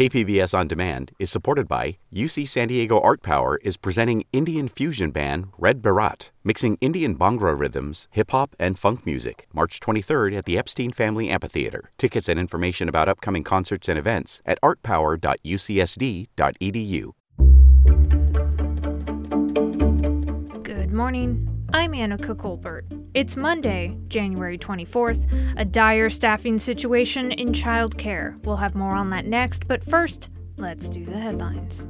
KPBS On Demand is supported by UC San Diego Art Power is presenting Indian fusion band Red Baraat, mixing Indian Bhangra rhythms, hip hop, and funk music. March 23rd at the Epstein Family Amphitheater. Tickets and information about upcoming concerts and events at artpower.ucsd.edu. Good morning. I'm Anica Colbert. It's Monday, January 24th, a dire staffing situation in childcare. We'll have more on that next, but first, let's do the headlines.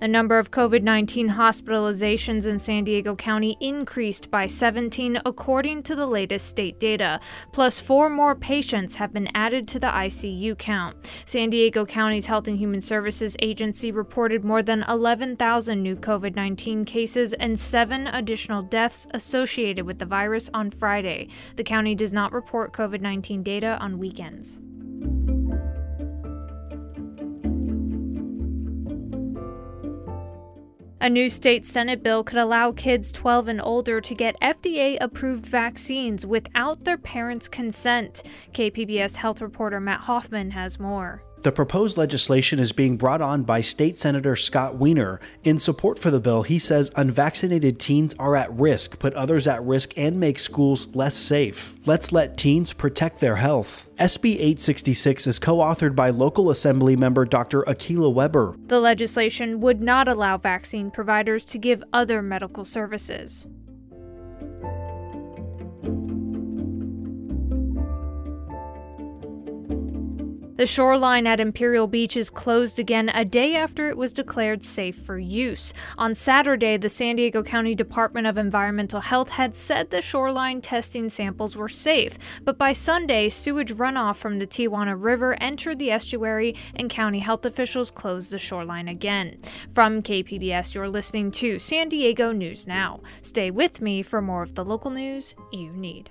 The number of COVID 19 hospitalizations in San Diego County increased by 17, according to the latest state data. Plus, four more patients have been added to the ICU count. San Diego County's Health and Human Services Agency reported more than 11,000 new COVID 19 cases and seven additional deaths associated with the virus on Friday. The county does not report COVID 19 data on weekends. A new state Senate bill could allow kids 12 and older to get FDA approved vaccines without their parents' consent. KPBS health reporter Matt Hoffman has more. The proposed legislation is being brought on by State Senator Scott Wiener. In support for the bill, he says unvaccinated teens are at risk, put others at risk, and make schools less safe. Let's let teens protect their health. SB 866 is co authored by local assembly member Dr. Akilah Weber. The legislation would not allow vaccine providers to give other medical services. The shoreline at Imperial Beach is closed again a day after it was declared safe for use. On Saturday, the San Diego County Department of Environmental Health had said the shoreline testing samples were safe, but by Sunday, sewage runoff from the Tijuana River entered the estuary and county health officials closed the shoreline again. From KPBS, you're listening to San Diego News Now. Stay with me for more of the local news you need.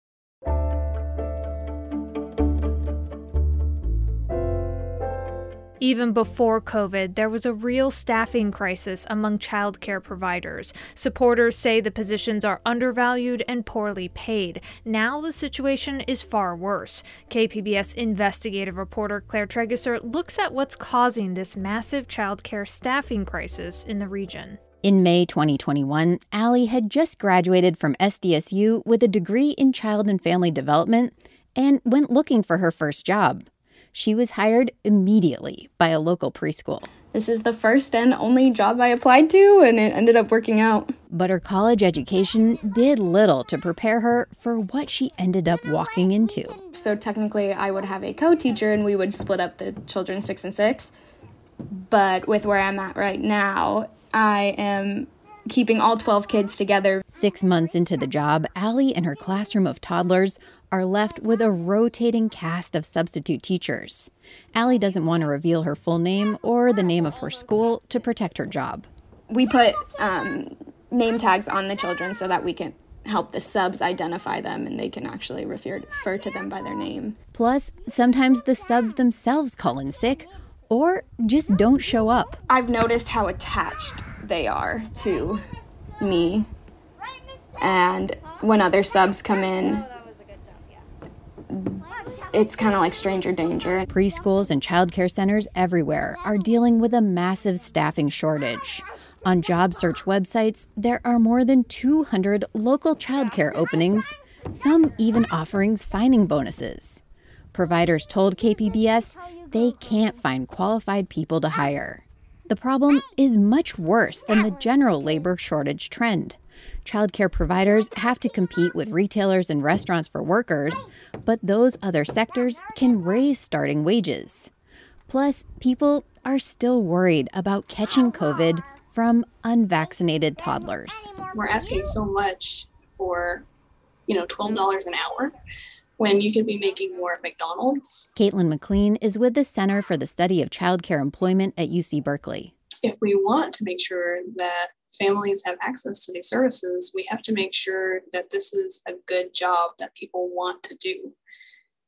Even before COVID, there was a real staffing crisis among childcare providers. Supporters say the positions are undervalued and poorly paid. Now the situation is far worse. KPBS investigative reporter Claire Trageser looks at what's causing this massive childcare staffing crisis in the region. In May 2021, Allie had just graduated from SDSU with a degree in child and family development and went looking for her first job she was hired immediately by a local preschool. This is the first and only job I applied to, and it ended up working out. But her college education did little to prepare her for what she ended up walking into. So, technically, I would have a co teacher and we would split up the children six and six. But with where I'm at right now, I am keeping all 12 kids together. Six months into the job, Allie and her classroom of toddlers are left with a rotating cast of substitute teachers. Allie doesn't want to reveal her full name or the name of her school to protect her job. We put um, name tags on the children so that we can help the subs identify them and they can actually refer, refer to them by their name. Plus, sometimes the subs themselves call in sick or just don't show up. I've noticed how attached they are to me. And when other subs come in, it's kind of like stranger danger. Preschools and childcare centers everywhere are dealing with a massive staffing shortage. On job search websites, there are more than 200 local childcare openings, some even offering signing bonuses. Providers told KPBS they can't find qualified people to hire. The problem is much worse than the general labor shortage trend. Childcare providers have to compete with retailers and restaurants for workers, but those other sectors can raise starting wages. Plus, people are still worried about catching COVID from unvaccinated toddlers. We're asking so much for, you know, $12 an hour when you could be making more at McDonald's. Caitlin McLean is with the Center for the Study of Childcare Employment at UC Berkeley. If we want to make sure that families have access to these services, we have to make sure that this is a good job that people want to do.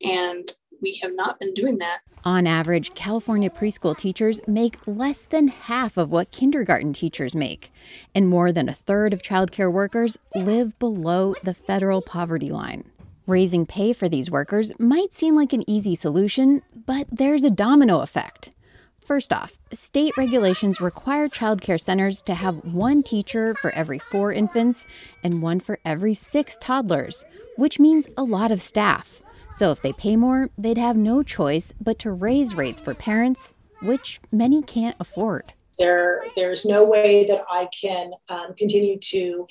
And we have not been doing that. On average, California preschool teachers make less than half of what kindergarten teachers make, and more than a third of childcare workers live below the federal poverty line. Raising pay for these workers might seem like an easy solution, but there's a domino effect. First off, state regulations require childcare centers to have one teacher for every four infants and one for every six toddlers, which means a lot of staff. So if they pay more, they'd have no choice but to raise rates for parents, which many can't afford. There, there's no way that I can um, continue to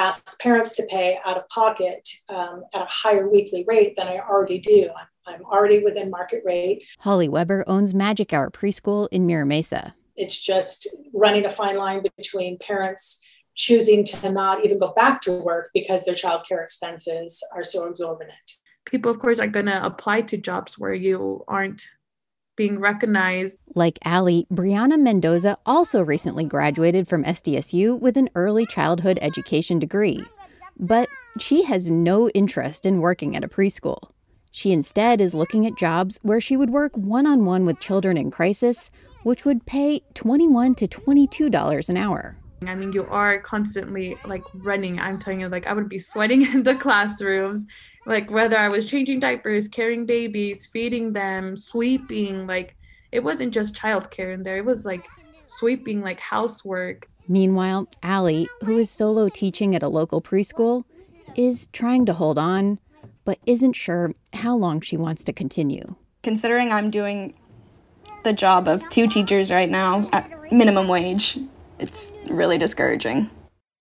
ask parents to pay out of pocket um, at a higher weekly rate than I already do. I'm I'm already within market rate. Holly Weber owns Magic Hour Preschool in Mira Mesa. It's just running a fine line between parents choosing to not even go back to work because their childcare expenses are so exorbitant. People, of course, are going to apply to jobs where you aren't being recognized. Like Allie, Brianna Mendoza also recently graduated from SDSU with an early childhood education degree. But she has no interest in working at a preschool. She instead is looking at jobs where she would work one on one with children in crisis, which would pay 21 to $22 an hour. I mean, you are constantly like running. I'm telling you, like, I would be sweating in the classrooms, like, whether I was changing diapers, carrying babies, feeding them, sweeping. Like, it wasn't just childcare in there, it was like sweeping, like housework. Meanwhile, Allie, who is solo teaching at a local preschool, is trying to hold on but isn't sure how long she wants to continue. Considering I'm doing the job of two teachers right now at minimum wage, it's really discouraging.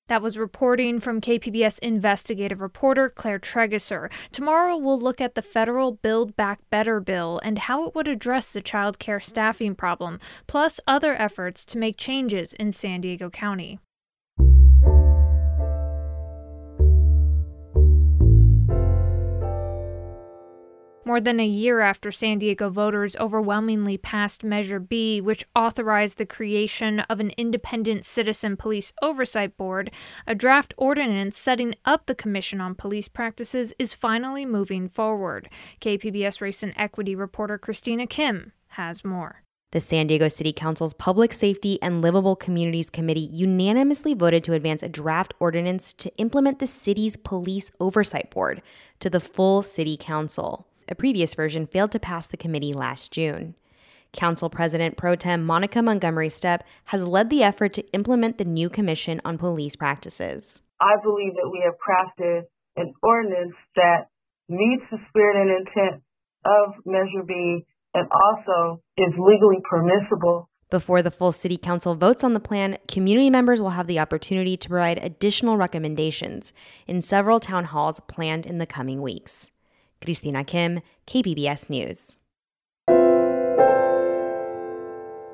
That was reporting from KPBS investigative reporter Claire Trageser. Tomorrow we'll look at the federal Build Back Better bill and how it would address the child care staffing problem, plus other efforts to make changes in San Diego County. More than a year after San Diego voters overwhelmingly passed Measure B, which authorized the creation of an independent citizen police oversight board, a draft ordinance setting up the Commission on Police Practices is finally moving forward. KPBS Race and Equity reporter Christina Kim has more. The San Diego City Council's Public Safety and Livable Communities Committee unanimously voted to advance a draft ordinance to implement the city's police oversight board to the full city council. A previous version failed to pass the committee last June. Council President Pro Tem Monica Montgomery Steppe has led the effort to implement the new Commission on Police Practices. I believe that we have crafted an ordinance that meets the spirit and intent of Measure B and also is legally permissible. Before the full City Council votes on the plan, community members will have the opportunity to provide additional recommendations in several town halls planned in the coming weeks. Christina Kim, KPBS News.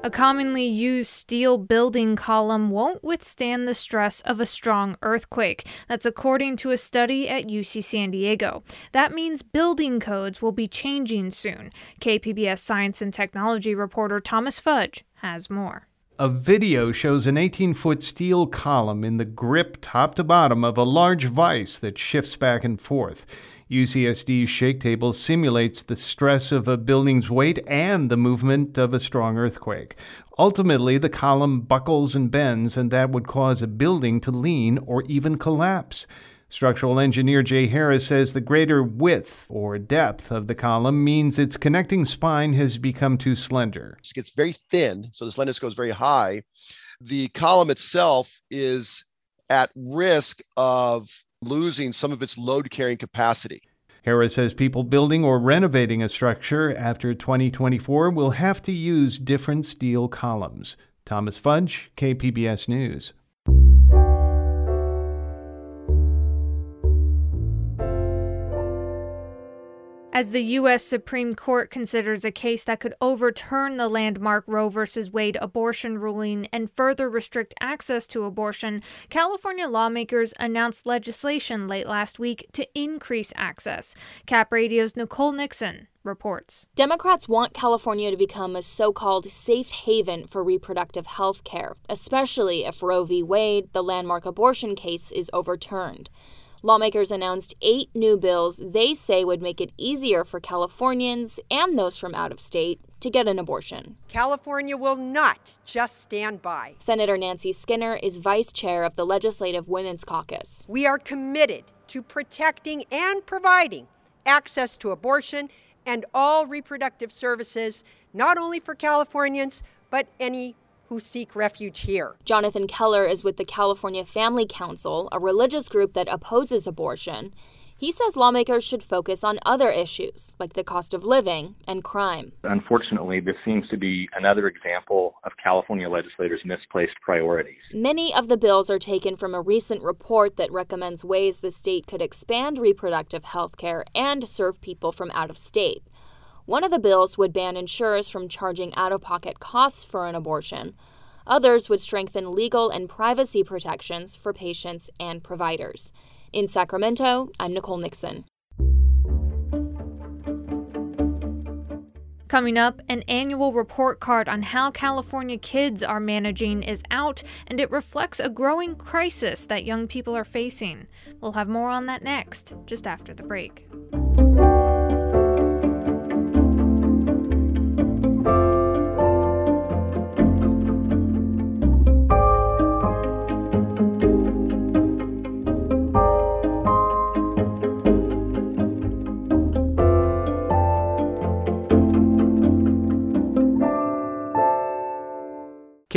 A commonly used steel building column won't withstand the stress of a strong earthquake. That's according to a study at UC San Diego. That means building codes will be changing soon. KPBS science and technology reporter Thomas Fudge has more. A video shows an 18 foot steel column in the grip top to bottom of a large vise that shifts back and forth. UCSD's shake table simulates the stress of a building's weight and the movement of a strong earthquake. Ultimately, the column buckles and bends, and that would cause a building to lean or even collapse. Structural engineer Jay Harris says the greater width or depth of the column means its connecting spine has become too slender. It gets very thin, so the slenderness goes very high. The column itself is at risk of losing some of its load carrying capacity. Harris says people building or renovating a structure after 2024 will have to use different steel columns. Thomas Fudge, KPBS News. As the U.S. Supreme Court considers a case that could overturn the landmark Roe v. Wade abortion ruling and further restrict access to abortion, California lawmakers announced legislation late last week to increase access. Cap Radio's Nicole Nixon reports. Democrats want California to become a so called safe haven for reproductive health care, especially if Roe v. Wade, the landmark abortion case, is overturned. Lawmakers announced eight new bills they say would make it easier for Californians and those from out of state to get an abortion. California will not just stand by. Senator Nancy Skinner is vice chair of the Legislative Women's Caucus. We are committed to protecting and providing access to abortion and all reproductive services, not only for Californians, but any who seek refuge here. Jonathan Keller is with the California Family Council, a religious group that opposes abortion. He says lawmakers should focus on other issues, like the cost of living and crime. Unfortunately, this seems to be another example of California legislators' misplaced priorities. Many of the bills are taken from a recent report that recommends ways the state could expand reproductive health care and serve people from out of state. One of the bills would ban insurers from charging out of pocket costs for an abortion. Others would strengthen legal and privacy protections for patients and providers. In Sacramento, I'm Nicole Nixon. Coming up, an annual report card on how California kids are managing is out, and it reflects a growing crisis that young people are facing. We'll have more on that next, just after the break.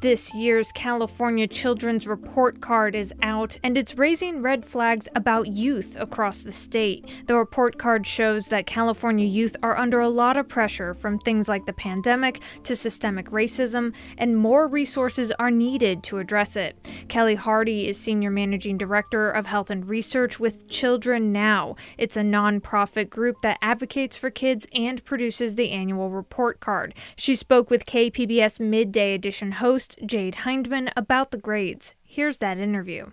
This year's California Children's Report Card is out, and it's raising red flags about youth across the state. The report card shows that California youth are under a lot of pressure from things like the pandemic to systemic racism, and more resources are needed to address it. Kelly Hardy is Senior Managing Director of Health and Research with Children Now. It's a nonprofit group that advocates for kids and produces the annual report card. She spoke with KPBS Midday Edition host host Jade Hindman about the grades. Here's that interview.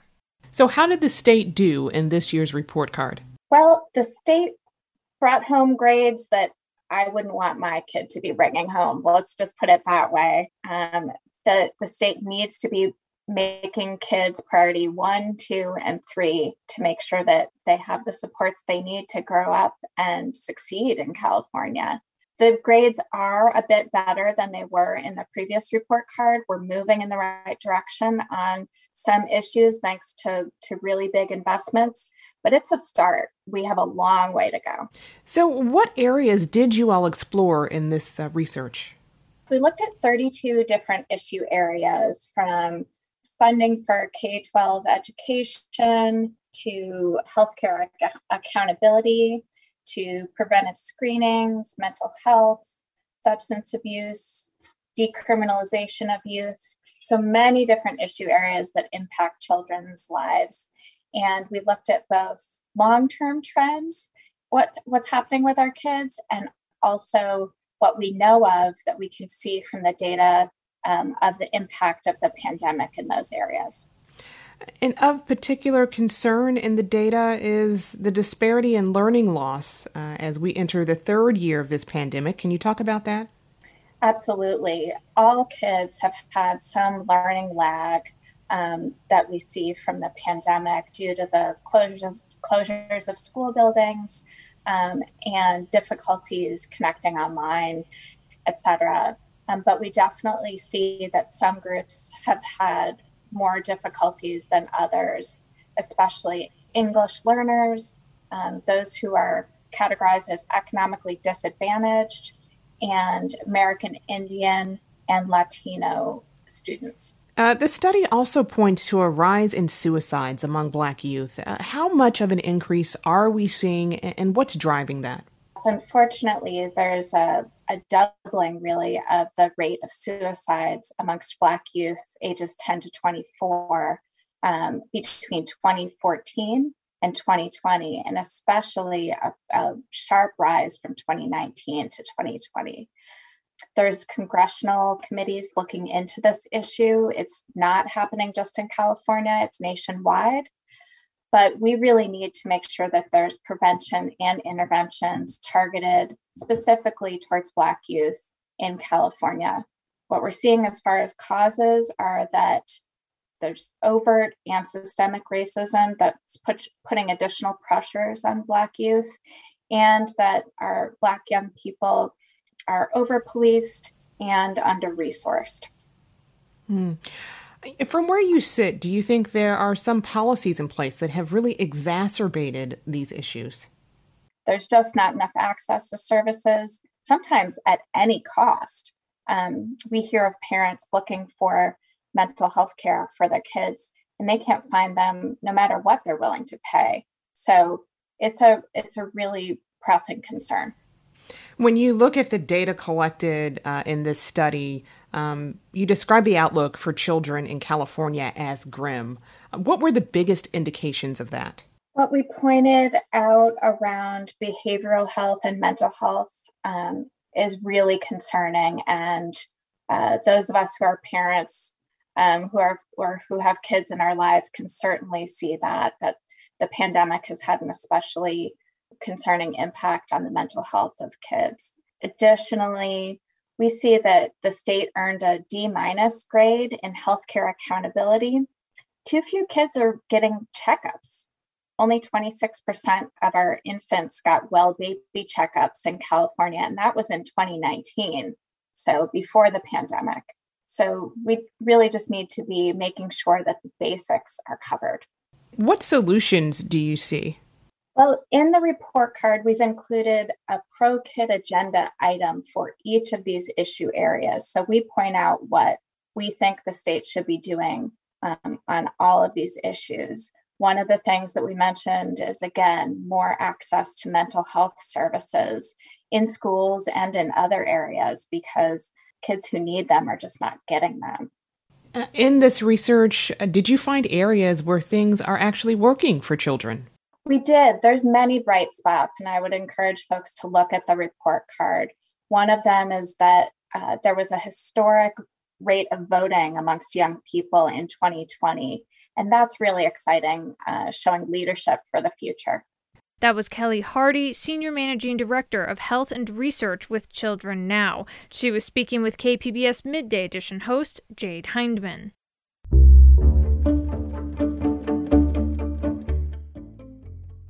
So, how did the state do in this year's report card? Well, the state brought home grades that I wouldn't want my kid to be bringing home. Let's just put it that way. Um, the, the state needs to be making kids priority one, two, and three to make sure that they have the supports they need to grow up and succeed in California. The grades are a bit better than they were in the previous report card. We're moving in the right direction on some issues thanks to, to really big investments, but it's a start. We have a long way to go. So, what areas did you all explore in this uh, research? So, we looked at 32 different issue areas from funding for K 12 education to healthcare ac- accountability to preventive screenings, mental health, substance abuse, decriminalization of youth. So many different issue areas that impact children's lives. And we looked at both long term trends, what, what's happening with our kids, and also what we know of that we can see from the data um, of the impact of the pandemic in those areas. And of particular concern in the data is the disparity in learning loss uh, as we enter the third year of this pandemic. Can you talk about that? Absolutely. All kids have had some learning lag um, that we see from the pandemic due to the closures of, closures of school buildings um, and difficulties connecting online, etc. Um, but we definitely see that some groups have had more difficulties than others, especially English learners, um, those who are categorized as economically disadvantaged, and American Indian and Latino students. Uh, the study also points to a rise in suicides among Black youth. Uh, how much of an increase are we seeing, and what's driving that? Unfortunately, there's a, a doubling really of the rate of suicides amongst Black youth ages 10 to 24 um, between 2014 and 2020, and especially a, a sharp rise from 2019 to 2020. There's congressional committees looking into this issue. It's not happening just in California, it's nationwide. But we really need to make sure that there's prevention and interventions targeted specifically towards Black youth in California. What we're seeing as far as causes are that there's overt and systemic racism that's put, putting additional pressures on Black youth, and that our Black young people are over policed and under resourced. Hmm. From where you sit, do you think there are some policies in place that have really exacerbated these issues? There's just not enough access to services, sometimes at any cost. Um, we hear of parents looking for mental health care for their kids, and they can't find them no matter what they're willing to pay. So it's a it's a really pressing concern. When you look at the data collected uh, in this study, um, you describe the outlook for children in California as grim. What were the biggest indications of that? What we pointed out around behavioral health and mental health um, is really concerning, and uh, those of us who are parents um, who are or who have kids in our lives can certainly see that that the pandemic has had an especially concerning impact on the mental health of kids. Additionally, we see that the state earned a D minus grade in healthcare accountability. Too few kids are getting checkups. Only 26% of our infants got well baby checkups in California, and that was in 2019, so before the pandemic. So we really just need to be making sure that the basics are covered. What solutions do you see? Well, in the report card, we've included a pro kid agenda item for each of these issue areas. So we point out what we think the state should be doing um, on all of these issues. One of the things that we mentioned is again, more access to mental health services in schools and in other areas because kids who need them are just not getting them. Uh, in this research, uh, did you find areas where things are actually working for children? We did. There's many bright spots, and I would encourage folks to look at the report card. One of them is that uh, there was a historic rate of voting amongst young people in 2020, and that's really exciting, uh, showing leadership for the future. That was Kelly Hardy, Senior Managing Director of Health and Research with Children Now. She was speaking with KPBS Midday Edition host Jade Hindman.